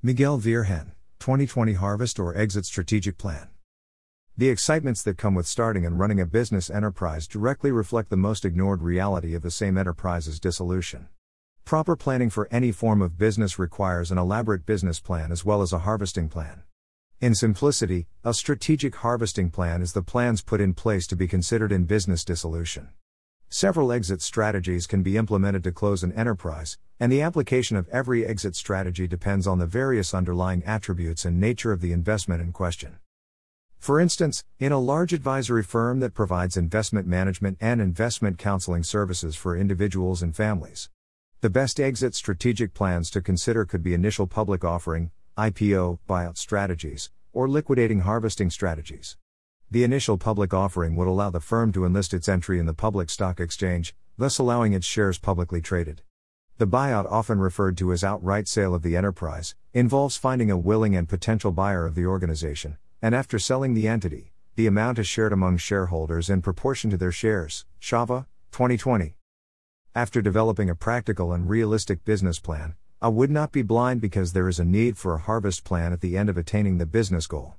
Miguel Virgen, 2020 Harvest or Exit Strategic Plan. The excitements that come with starting and running a business enterprise directly reflect the most ignored reality of the same enterprise's dissolution. Proper planning for any form of business requires an elaborate business plan as well as a harvesting plan. In simplicity, a strategic harvesting plan is the plans put in place to be considered in business dissolution. Several exit strategies can be implemented to close an enterprise, and the application of every exit strategy depends on the various underlying attributes and nature of the investment in question. For instance, in a large advisory firm that provides investment management and investment counseling services for individuals and families, the best exit strategic plans to consider could be initial public offering, IPO, buyout strategies, or liquidating harvesting strategies. The initial public offering would allow the firm to enlist its entry in the public stock exchange, thus allowing its shares publicly traded. The buyout, often referred to as outright sale of the enterprise, involves finding a willing and potential buyer of the organization, and after selling the entity, the amount is shared among shareholders in proportion to their shares. Shava, 2020. After developing a practical and realistic business plan, I would not be blind because there is a need for a harvest plan at the end of attaining the business goal.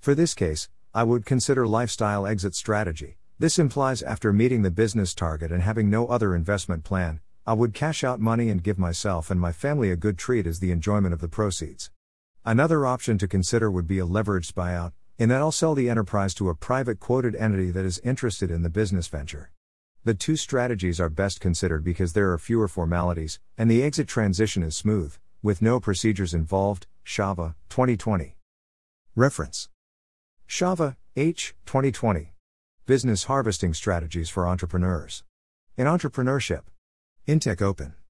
For this case, I would consider lifestyle exit strategy. This implies after meeting the business target and having no other investment plan, I would cash out money and give myself and my family a good treat as the enjoyment of the proceeds. Another option to consider would be a leveraged buyout, in that I'll sell the enterprise to a private quoted entity that is interested in the business venture. The two strategies are best considered because there are fewer formalities, and the exit transition is smooth, with no procedures involved. Shava, 2020. Reference Shava, H. 2020. Business Harvesting Strategies for Entrepreneurs. In Entrepreneurship. Intech Open.